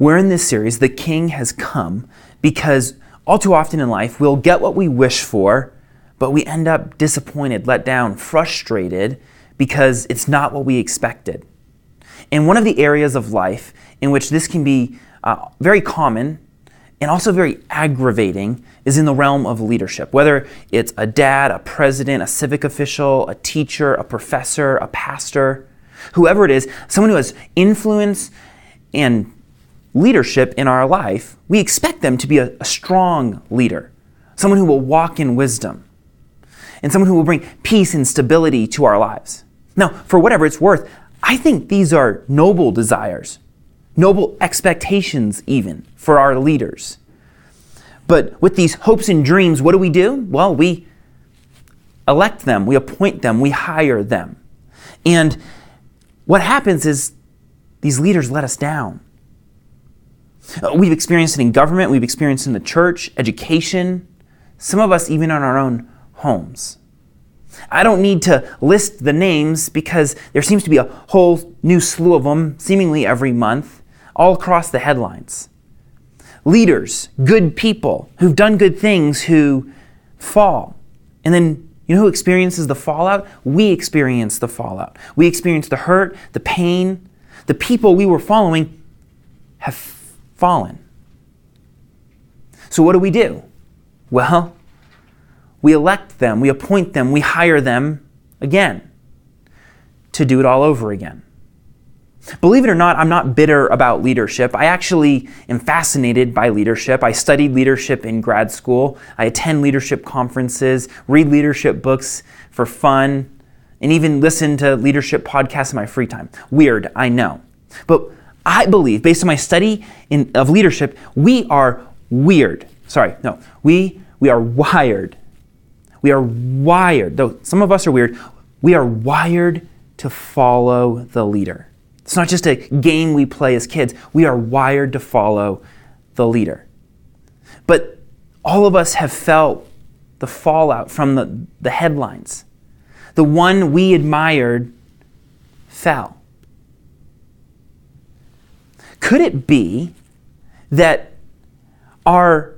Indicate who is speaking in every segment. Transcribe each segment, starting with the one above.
Speaker 1: We're in this series, The King Has Come, because all too often in life, we'll get what we wish for, but we end up disappointed, let down, frustrated because it's not what we expected. And one of the areas of life in which this can be uh, very common and also very aggravating is in the realm of leadership. Whether it's a dad, a president, a civic official, a teacher, a professor, a pastor, whoever it is, someone who has influence and leadership in our life, we expect them to be a, a, strong leader, someone who will walk in wisdom, and someone who will bring peace and stability to our lives. Now, for whatever it's worth, I think these are noble desires, noble expectations, even for our leaders. But with these hopes and dreams, what do we do? Well, we elect them, we appoint them, we hire them. And what happens is these leaders let us down. Uh, we've experienced it in government, we've experienced it in the church, education, some of us even in our own homes. I don't need to list the names because there seems to be a whole new slew of them seemingly every month, all across the headlines. Leaders, good people who've done good things who fall. And then you know who experiences the fallout? We experience the fallout. We experience the hurt, the pain. The people we were following have fallen. So, what do we do? Well, we elect them, we appoint them, we hire them again to do it all over again. Believe it or not, I'm not bitter about leadership. I actually am fascinated by leadership. I studied leadership in grad school. I attend leadership conferences, read leadership books for fun, and even listen to leadership podcasts in my free time. Weird, I know. But I believe, based on my study in, of leadership, we are weird. Sorry, no, we, we are wired. We are wired, though some of us are weird, we are wired to follow the leader. It's not just a game we play as kids, we are wired to follow the leader. But all of us have felt the fallout from the, the headlines. The one we admired fell. Could it be that our,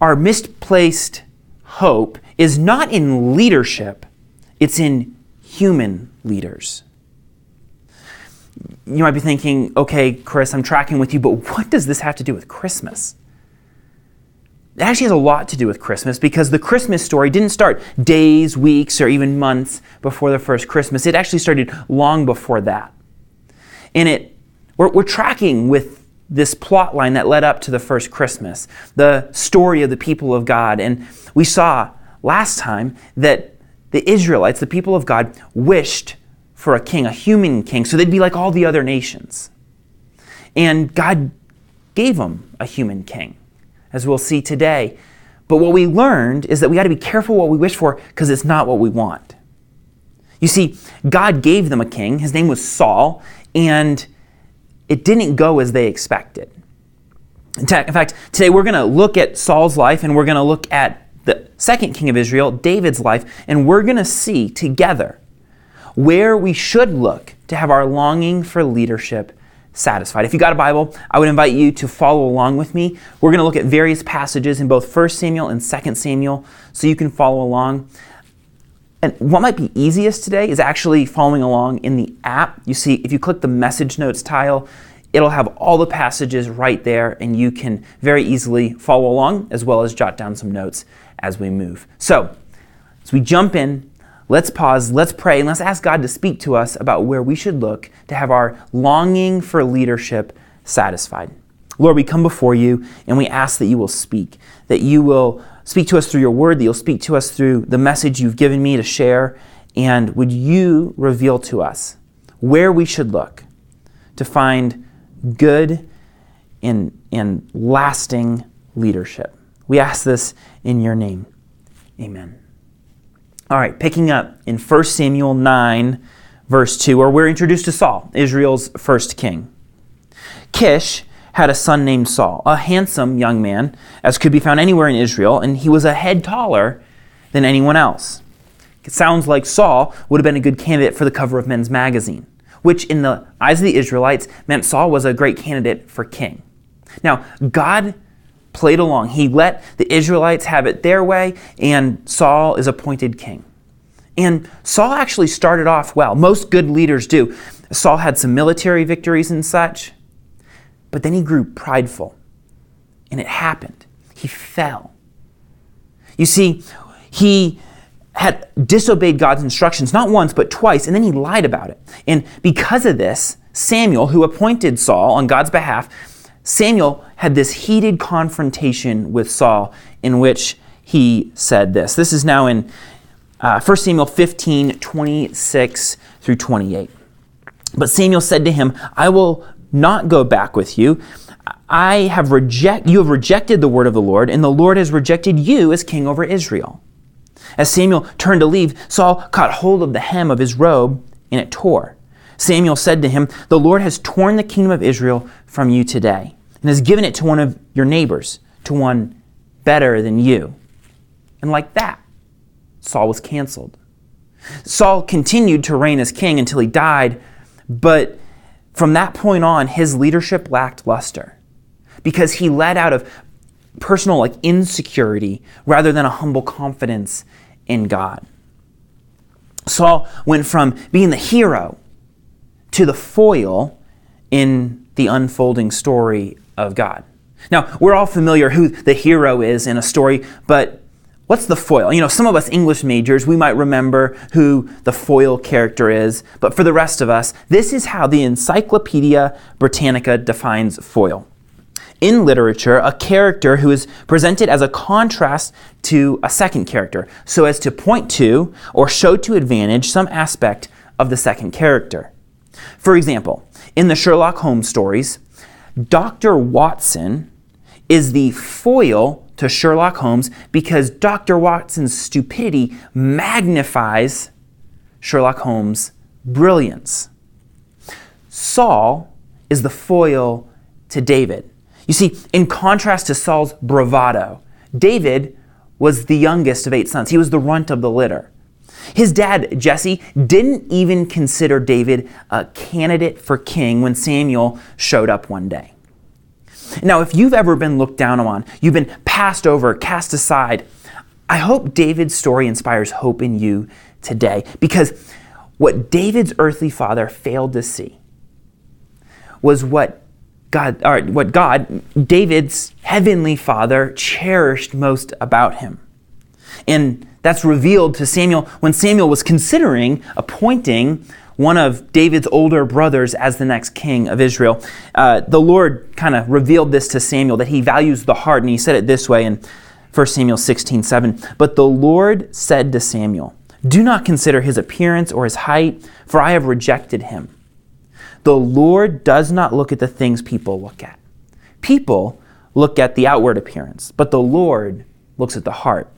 Speaker 1: our misplaced hope is not in leadership, it's in human leaders? You might be thinking, okay, Chris, I'm tracking with you, but what does this have to do with Christmas? It actually has a lot to do with Christmas because the Christmas story didn't start days, weeks, or even months before the first Christmas. It actually started long before that. And it we're, we're tracking with this plot line that led up to the first Christmas, the story of the people of God. And we saw last time that the Israelites, the people of God, wished for a king, a human king, so they'd be like all the other nations. And God gave them a human king, as we'll see today. But what we learned is that we got to be careful what we wish for because it's not what we want. You see, God gave them a king. His name was Saul, and it didn't go as they expected. In fact, today we're going to look at Saul's life and we're going to look at the second king of Israel, David's life, and we're going to see together where we should look to have our longing for leadership satisfied. If you got a Bible, I would invite you to follow along with me. We're going to look at various passages in both 1 Samuel and 2 Samuel so you can follow along. And what might be easiest today is actually following along in the app. You see, if you click the message notes tile, it'll have all the passages right there, and you can very easily follow along as well as jot down some notes as we move. So, as we jump in, let's pause, let's pray, and let's ask God to speak to us about where we should look to have our longing for leadership satisfied. Lord, we come before you and we ask that you will speak, that you will speak to us through your word, that you'll speak to us through the message you've given me to share. And would you reveal to us where we should look to find good and, and lasting leadership. We ask this in your name. Amen. All right, picking up in 1 Samuel 9, verse 2, where we're introduced to Saul, Israel's first king. Kish had a son named Saul, a handsome young man, as could be found anywhere in Israel, and he was a head taller than anyone else. It sounds like Saul would have been a good candidate for the cover of Men's Magazine, which in the eyes of the Israelites meant Saul was a great candidate for king. Now, God played along. He let the Israelites have it their way, and Saul is appointed king. And Saul actually started off well. Most good leaders do. Saul had some military victories and such, but then he grew prideful. And it happened. He fell. You see, he had disobeyed God's instructions not once, but twice, and then he lied about it. And because of this, Samuel, who appointed Saul on God's behalf, Samuel had this heated confrontation with Saul in which he said this. This is now in uh, 1 Samuel 15 26 through 28. But Samuel said to him, I will not go back with you. I have reject you have rejected the word of the Lord, and the Lord has rejected you as king over Israel. As Samuel turned to leave, Saul caught hold of the hem of his robe, and it tore. Samuel said to him, The Lord has torn the kingdom of Israel from you today, and has given it to one of your neighbors, to one better than you. And like that, Saul was canceled. Saul continued to reign as king until he died, but from that point on, his leadership lacked luster because he led out of personal like insecurity rather than a humble confidence in God. Saul went from being the hero to the foil in the unfolding story of God. Now, we're all familiar who the hero is in a story, but what's the foil? You know, some of us English majors, we might remember who the foil character is, but for the rest of us, this is how the Encyclopedia Britannica defines foil in literature a character who is presented as a contrast to a second character, so as to point to or show to advantage some aspect of the second character. For example, in the Sherlock Holmes stories, Dr. Watson is the foil to Sherlock Holmes because Dr. Watson's stupidity magnifies Sherlock Holmes' brilliance. Saul is the foil to David you see, in contrast to Saul's bravado, David was the youngest of eight sons. He was the runt of the litter. His dad, Jesse, didn't even consider David a candidate for king when Samuel showed up one day. Now, if you've ever been looked down on, you've been passed over, cast aside, I hope David's story inspires hope in you today because what David's earthly father failed to see was what God, or what God, David's heavenly father, cherished most about him. And that's revealed to Samuel when Samuel was considering appointing one of David's older brothers as the next king of Israel. Uh, the Lord kind of revealed this to Samuel that he values the heart, and he said it this way in 1 Samuel 16 7. But the Lord said to Samuel, Do not consider his appearance or his height, for I have rejected him. The Lord does not look at the things people look at. People look at the outward appearance, but the Lord looks at the heart.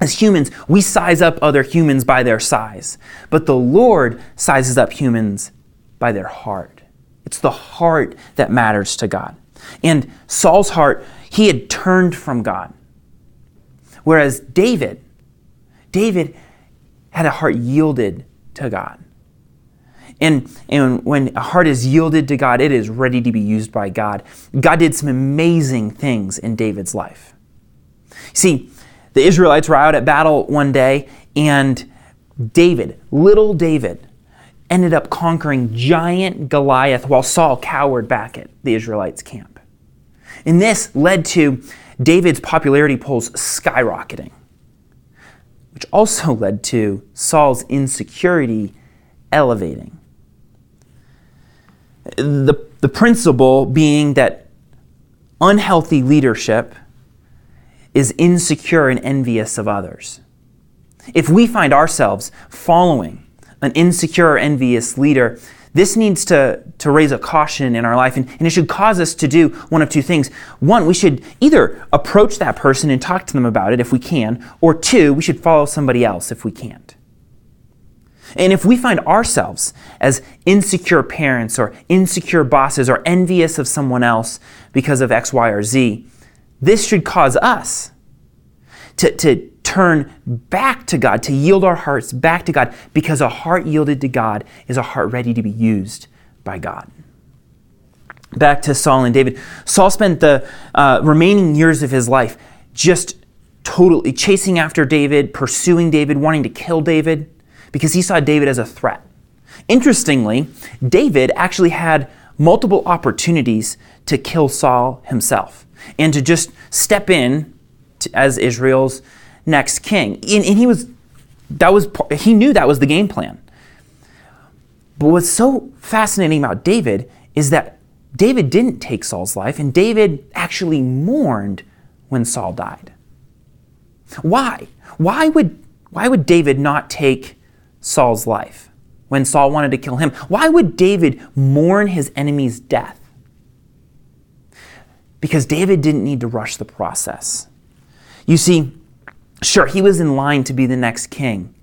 Speaker 1: As humans, we size up other humans by their size, but the Lord sizes up humans by their heart. It's the heart that matters to God. And Saul's heart, he had turned from God. Whereas David, David had a heart yielded to God. And, and when a heart is yielded to God, it is ready to be used by God. God did some amazing things in David's life. See, the Israelites were out at battle one day, and David, little David, ended up conquering giant Goliath while Saul cowered back at the Israelites' camp. And this led to David's popularity polls skyrocketing, which also led to Saul's insecurity elevating. The, the principle being that unhealthy leadership is insecure and envious of others. If we find ourselves following an insecure or envious leader, This needs to, to raise a caution in our life, and, and it should cause us to do one of two things. One, we should either approach that person and talk to them about it if we can, or two, we should follow somebody else if we can't. And if we find ourselves as insecure parents or insecure bosses or envious of someone else because of X, Y, or Z, this should cause us to, to turn back to God, to yield our hearts back to God, because a heart yielded to God is a heart ready to be used by God. Back to Saul and David. Saul spent the uh, remaining years of his life just totally chasing after David, pursuing David, wanting to kill David, because he saw David as a threat. Interestingly, David actually had multiple opportunities to kill Saul himself and to just step in to, as Israel's next king. And, and he was that was he knew that was the game plan. But what's so fascinating about David is that David didn't take Saul's life, and David actually mourned when Saul died. Why? Why would, why would David not take Saul's life when Saul wanted to kill him? Why would David mourn his enemy's death? Because David didn't need to rush the process. You see, Sure, he was in line to be the next king,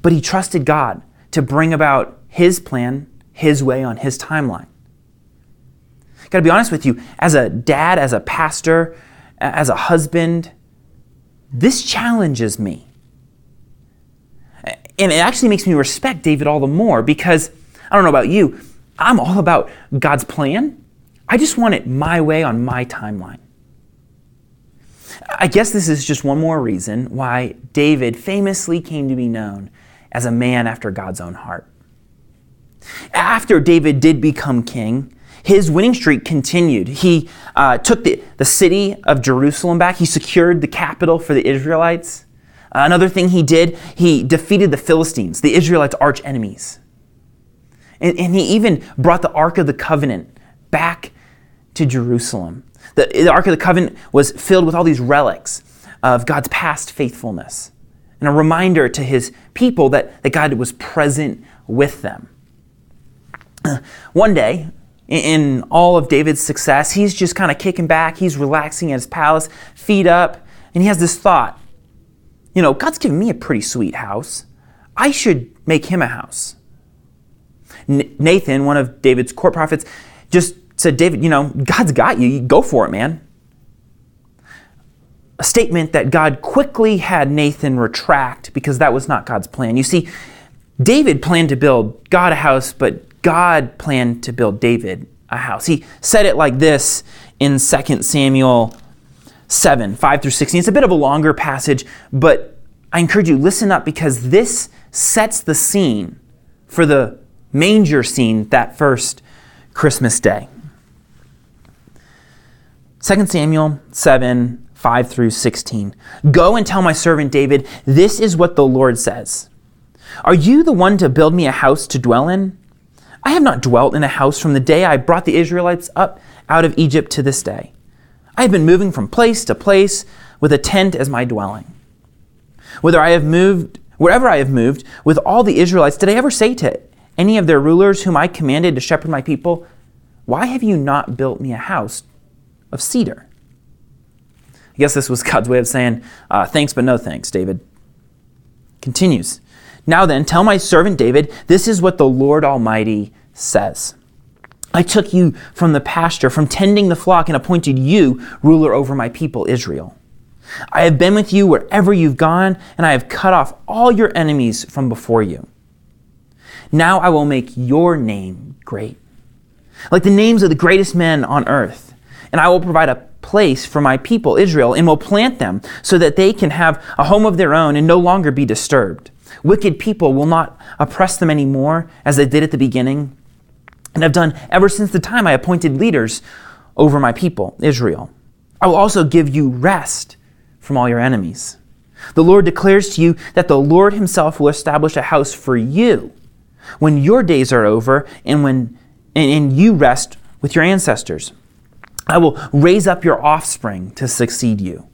Speaker 1: but he trusted God to bring about his plan, his way on his timeline. Got to be honest with you, as a dad, as a pastor, as a husband, this challenges me. And it actually makes me respect David all the more because I don't know about you, I'm all about God's plan. I just want it my way on my timeline. I guess this is just one more reason why David famously came to be known as a man after God's own heart. After David did become king, his winning streak continued. He uh, took the, the city of Jerusalem back, he secured the capital for the Israelites. Uh, another thing he did, he defeated the Philistines, the Israelites' arch enemies. And, and he even brought the Ark of the Covenant back to Jerusalem. The, the Ark of the Covenant was filled with all these relics of God's past faithfulness and a reminder to his people that, that God was present with them. One day, in all of David's success, he's just kind of kicking back, he's relaxing at his palace, feet up, and he has this thought you know, God's given me a pretty sweet house. I should make him a house. Nathan, one of David's court prophets, just said, David, you know, God's got you. go for it, man. A statement that God quickly had Nathan retract because that was not God's plan. You see, David planned to build God a house, but God planned to build David a house. He said it like this in 2 Samuel 7, 5 through 16. It's a bit of a longer passage, but I encourage you, listen up because this sets the scene for the manger scene that first Christmas day. 2 Samuel 7 5 through 16. Go and tell my servant David, this is what the Lord says. Are you the one to build me a house to dwell in? I have not dwelt in a house from the day I brought the Israelites up out of Egypt to this day. I have been moving from place to place with a tent as my dwelling. Whether I have moved, wherever I have moved, with all the Israelites, did I ever say to any of their rulers whom I commanded to shepherd my people, Why have you not built me a house of cedar. I guess this was God's way of saying, uh, thanks, but no thanks, David. Continues. Now then, tell my servant David, this is what the Lord Almighty says. I took you from the pasture, from tending the flock, and appointed you ruler over my people, Israel. I have been with you wherever you've gone, and I have cut off all your enemies from before you. Now I will make your name great, like the names of the greatest men on earth and I will provide a place for my people, Israel, and will plant them so that they can have a home of their own and no longer be disturbed. Wicked people will not oppress them anymore as they did at the beginning, and have done ever since the time I appointed leaders over my people, Israel. I will also give you rest from all your enemies. The Lord declares to you that the Lord Himself will establish a house for you when your days are over and when and, and you rest with your ancestors. I will raise up your offspring to succeed you,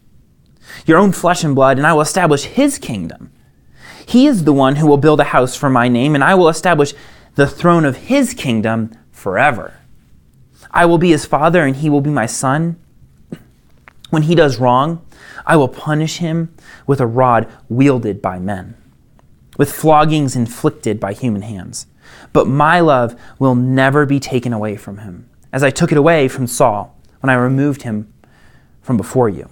Speaker 1: your own flesh and blood, and I will establish his kingdom. He is the one who will build a house for my name, and I will establish the throne of his kingdom forever. I will be his father, and he will be my son. When he does wrong, I will punish him with a rod wielded by men, with floggings inflicted by human hands. But my love will never be taken away from him, as I took it away from Saul when I removed him from before you.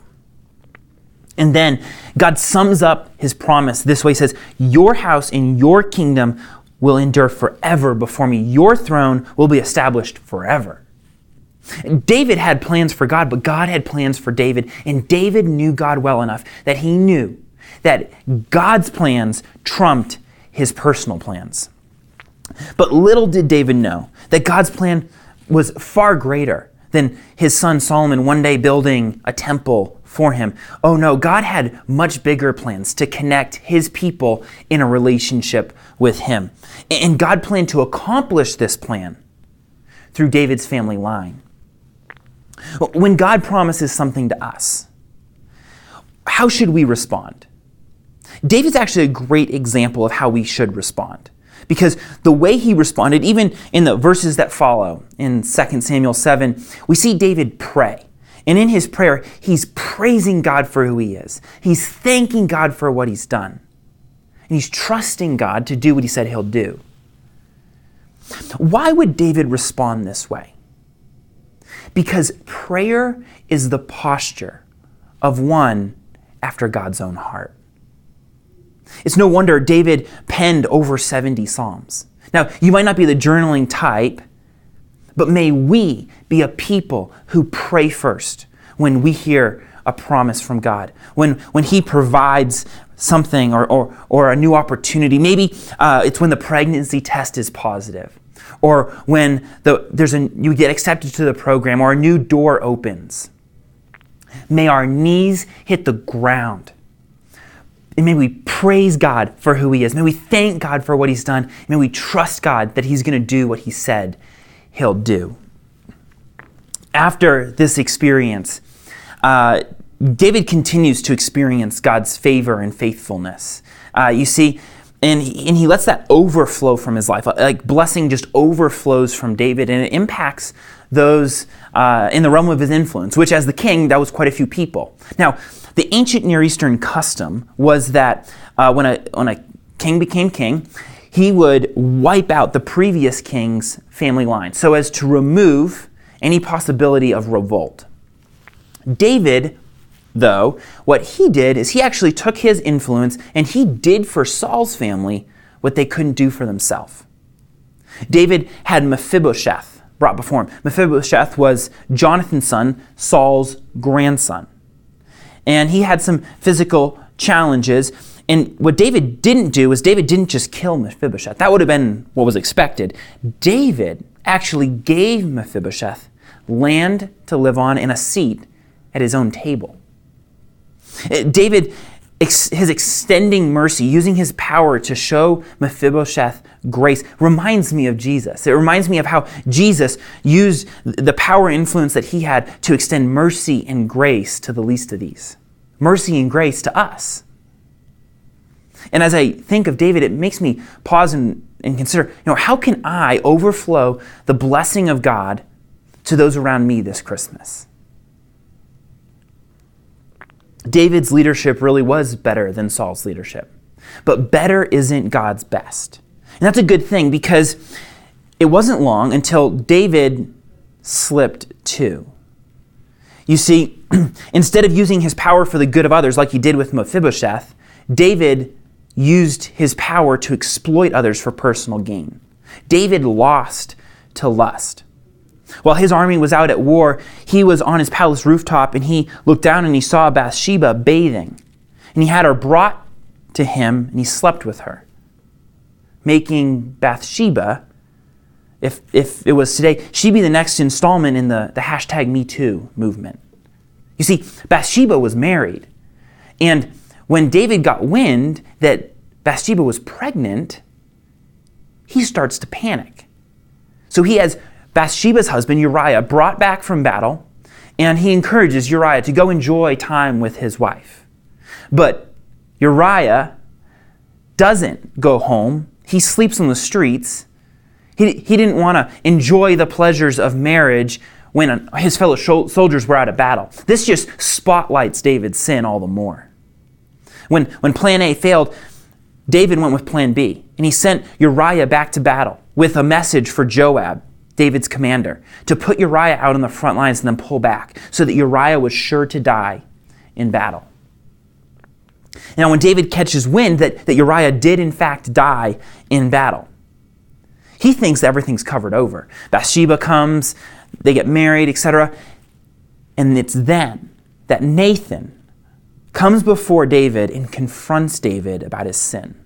Speaker 1: And then God sums up his promise this way He says, Your house and your kingdom will endure forever before me. Your throne will be established forever. David had plans for God, but God had plans for David. And David knew God well enough that he knew that God's plans trumped his personal plans. But little did David know that God's plan was far greater than his son Solomon one day building a temple for him. Oh no, God had much bigger plans to connect his people in a relationship with him. And God planned to accomplish this plan through David's family line. When God promises something to us, how should we respond? David's actually a great example of how we should respond. Because the way he responded, even in the verses that follow in 2 Samuel 7, we see David pray. And in his prayer, he's praising God for who he is. He's thanking God for what he's done. And he's trusting God to do what he said he'll do. Why would David respond this way? Because prayer is the posture of one after God's own heart. It's no wonder David penned over 70 Psalms. Now, you might not be the journaling type, but may we be a people who pray first when we hear a promise from God, when, when He provides something or, or, or a new opportunity. Maybe uh, it's when the pregnancy test is positive or when the, there's a, you get accepted to the program or a new door opens. May our knees hit the ground. And may we praise God for who He is. May we thank God for what He's done. May we trust God that He's going to do what He said He'll do. After this experience, uh, David continues to experience God's favor and faithfulness. Uh, you see, and he, and he lets that overflow from his life. Like blessing just overflows from David, and it impacts those uh, in the realm of his influence, which, as the king, that was quite a few people. Now, the ancient Near Eastern custom was that uh, when, a, when a king became king, he would wipe out the previous king's family line so as to remove any possibility of revolt. David though, what he did is he actually took his influence and he did for Saul's family what they couldn't do for themselves. David had Mephibosheth brought before him. Mephibosheth was Jonathan's son, Saul's grandson. And he had some physical challenges. And what David didn't do is David didn't just kill Mephibosheth. That would have been what was expected. David actually gave Mephibosheth land to live on and a seat at his own table. Uh, David his extending mercy, using his power to show Mephibosheth grace, reminds me of Jesus. It reminds me of how Jesus used the power and influence that he had to extend mercy and grace to the least of these. Mercy and grace to us. And as I think of David, it makes me pause and, and consider, you know, how can I overflow the blessing of God to those around me this Christmas? David's leadership really was better than Saul's leadership. But better isn't God's best. And that's a good thing because it wasn't long until David slipped too. You see, instead of using his power for the good of others like he did with Mephibosheth, David used his power to exploit others for personal gain. David lost to lust. While his army was out at war, he was on his palace rooftop and he looked down and he saw Bathsheba bathing. And he had her brought to him and he slept with her, making Bathsheba, if, if it was today, she'd be the next installment in the, the hashtag MeToo movement. You see, Bathsheba was married. And when David got wind that Bathsheba was pregnant, he starts to panic. So he has Bathsheba's husband, Uriah, brought back from battle, and he encourages Uriah to go enjoy time with his wife. But Uriah doesn't go home. He sleeps on the streets He, he didn't want to enjoy the pleasures of marriage when his fellow soldiers were out of battle. This just spotlights David's sin all the more. When, when plan A failed, David went with plan B, and he sent Uriah back to battle with a message for Joab, David's commander, to put Uriah out on the front lines and then pull back so that Uriah was sure to die in battle. Now, when David catches wind that, that Uriah did in fact die in battle, he thinks everything's covered over. Bathsheba comes, they get married, etc. And it's then that Nathan comes before David and confronts David about his sin.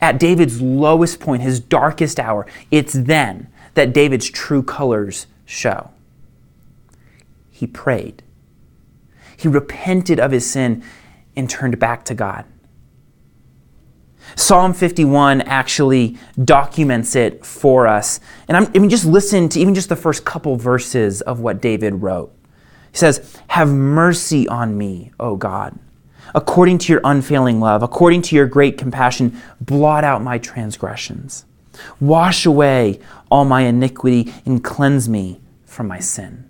Speaker 1: At David's lowest point, his darkest hour, it's then that David's true colors show. He prayed. He repented of his sin and turned back to God. Psalm 51 actually documents it for us. And I'm, I mean, just listen to even just the first couple verses of what David wrote. He says, Have mercy on me, O God. According to your unfailing love, according to your great compassion, blot out my transgressions. Wash away all my iniquity and cleanse me from my sin.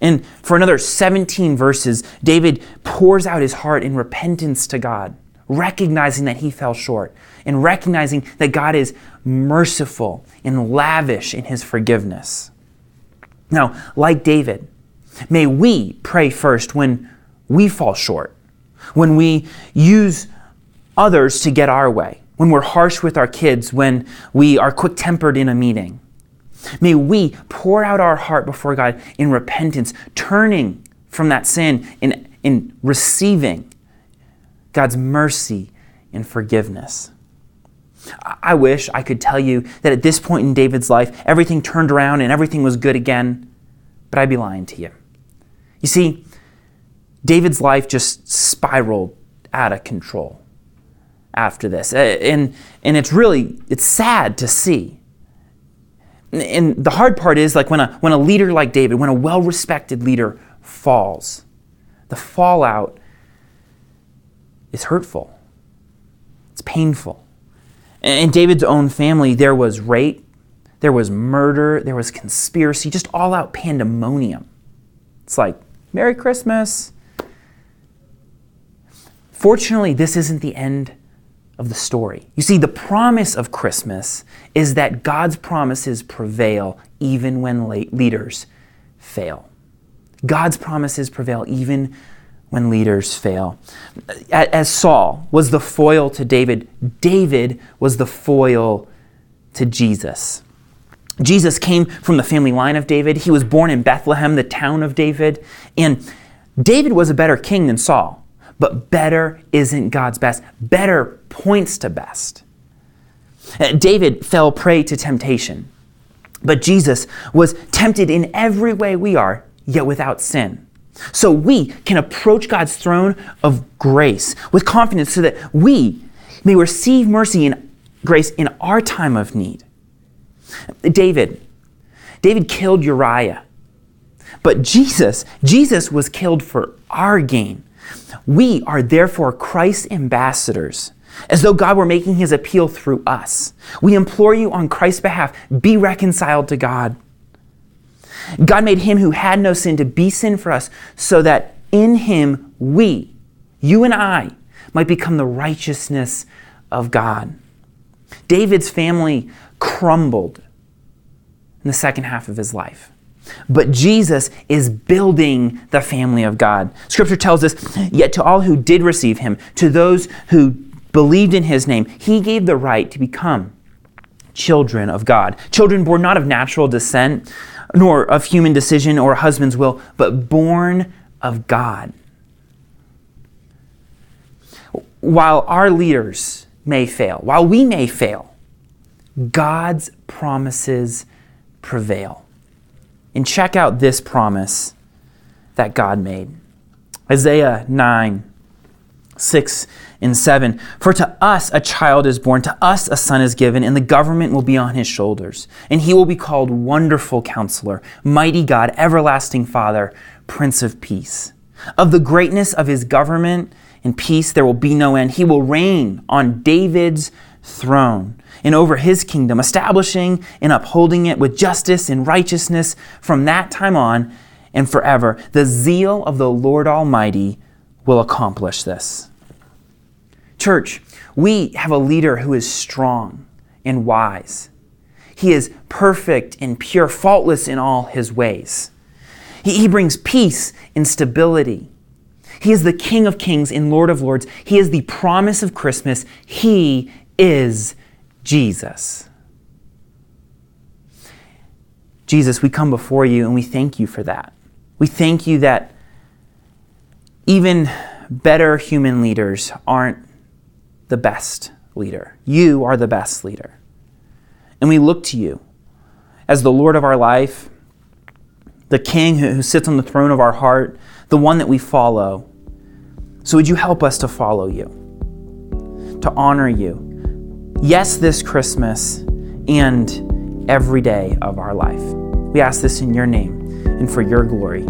Speaker 1: And for another 17 verses, David pours out his heart in repentance to God, recognizing that he fell short and recognizing that God is merciful and lavish in his forgiveness. Now, like David, May we pray first when we fall short, when we use others to get our way, when we're harsh with our kids, when we are quick tempered in a meeting. May we pour out our heart before God in repentance, turning from that sin in, in receiving God's mercy and forgiveness. I wish I could tell you that at this point in David's life, everything turned around and everything was good again, but I'd be lying to you. You see, David's life just spiraled out of control after this. Uh, and, and it's really, it's sad to see. And the hard part is like when a, when a leader like David, when a well-respected leader falls, the fallout is hurtful. It's painful. In David's own family, there was rape, there was murder, there was conspiracy, just all out pandemonium. It's like, Merry Christmas. Fortunately, this isn't the end of the story. You see, the promise of Christmas is that God's promises prevail even when leaders fail. God's promises prevail even when leaders fail. As Saul was the foil to David, David was the foil to Jesus. Jesus came from the family line of David. He was born in Bethlehem, the town of David. And David was a better king than Saul, but better isn't God's best. Better points to best. Uh, David fell prey to temptation, but Jesus was tempted in every way we are, yet without sin. So we can approach God's throne of grace with confidence so that we may receive mercy and grace in our time of need. David, David killed Uriah. But Jesus, Jesus was killed for our gain. We are therefore Christ's ambassadors, as though God were making his appeal through us. We implore you on Christ's behalf, be reconciled to God. God made him who had no sin to be sin for us, so that in him we, you and I, might become the righteousness of God. David's family crumbled in the second half of his life. But Jesus is building the family of God. Scripture tells us, Yet to all who did receive him, to those who believed in his name, he gave the right to become children of God. Children born not of natural descent, nor of human decision or husband's will, but born of God. While our leaders may fail, while we may fail, God's promises prevail. And check out this promise that God made Isaiah 9, 6 and 7. For to us a child is born, to us a son is given, and the government will be on his shoulders. And he will be called Wonderful Counselor, Mighty God, Everlasting Father, Prince of Peace. Of the greatness of his government and peace there will be no end. He will reign on David's throne and over his kingdom, establishing and upholding it with justice and righteousness from that time on and forever. The zeal of the Lord Almighty will accomplish this. Church, we have a leader who is strong and wise. He is perfect and pure, faultless in all his ways. He, he brings peace and stability. He is the King of kings and Lord of lords. He is the promise of Christmas. He is Jesus. Jesus, we come before you and we thank you for that. We thank you that even better human leaders aren't the best leader. You are the best leader. And we look to you as the Lord of our life, the King who sits on the throne of our heart, the one that we follow. So would you help us to follow you, to honor you? Yes, this Christmas and every day of our life. We ask this in your name and for your glory.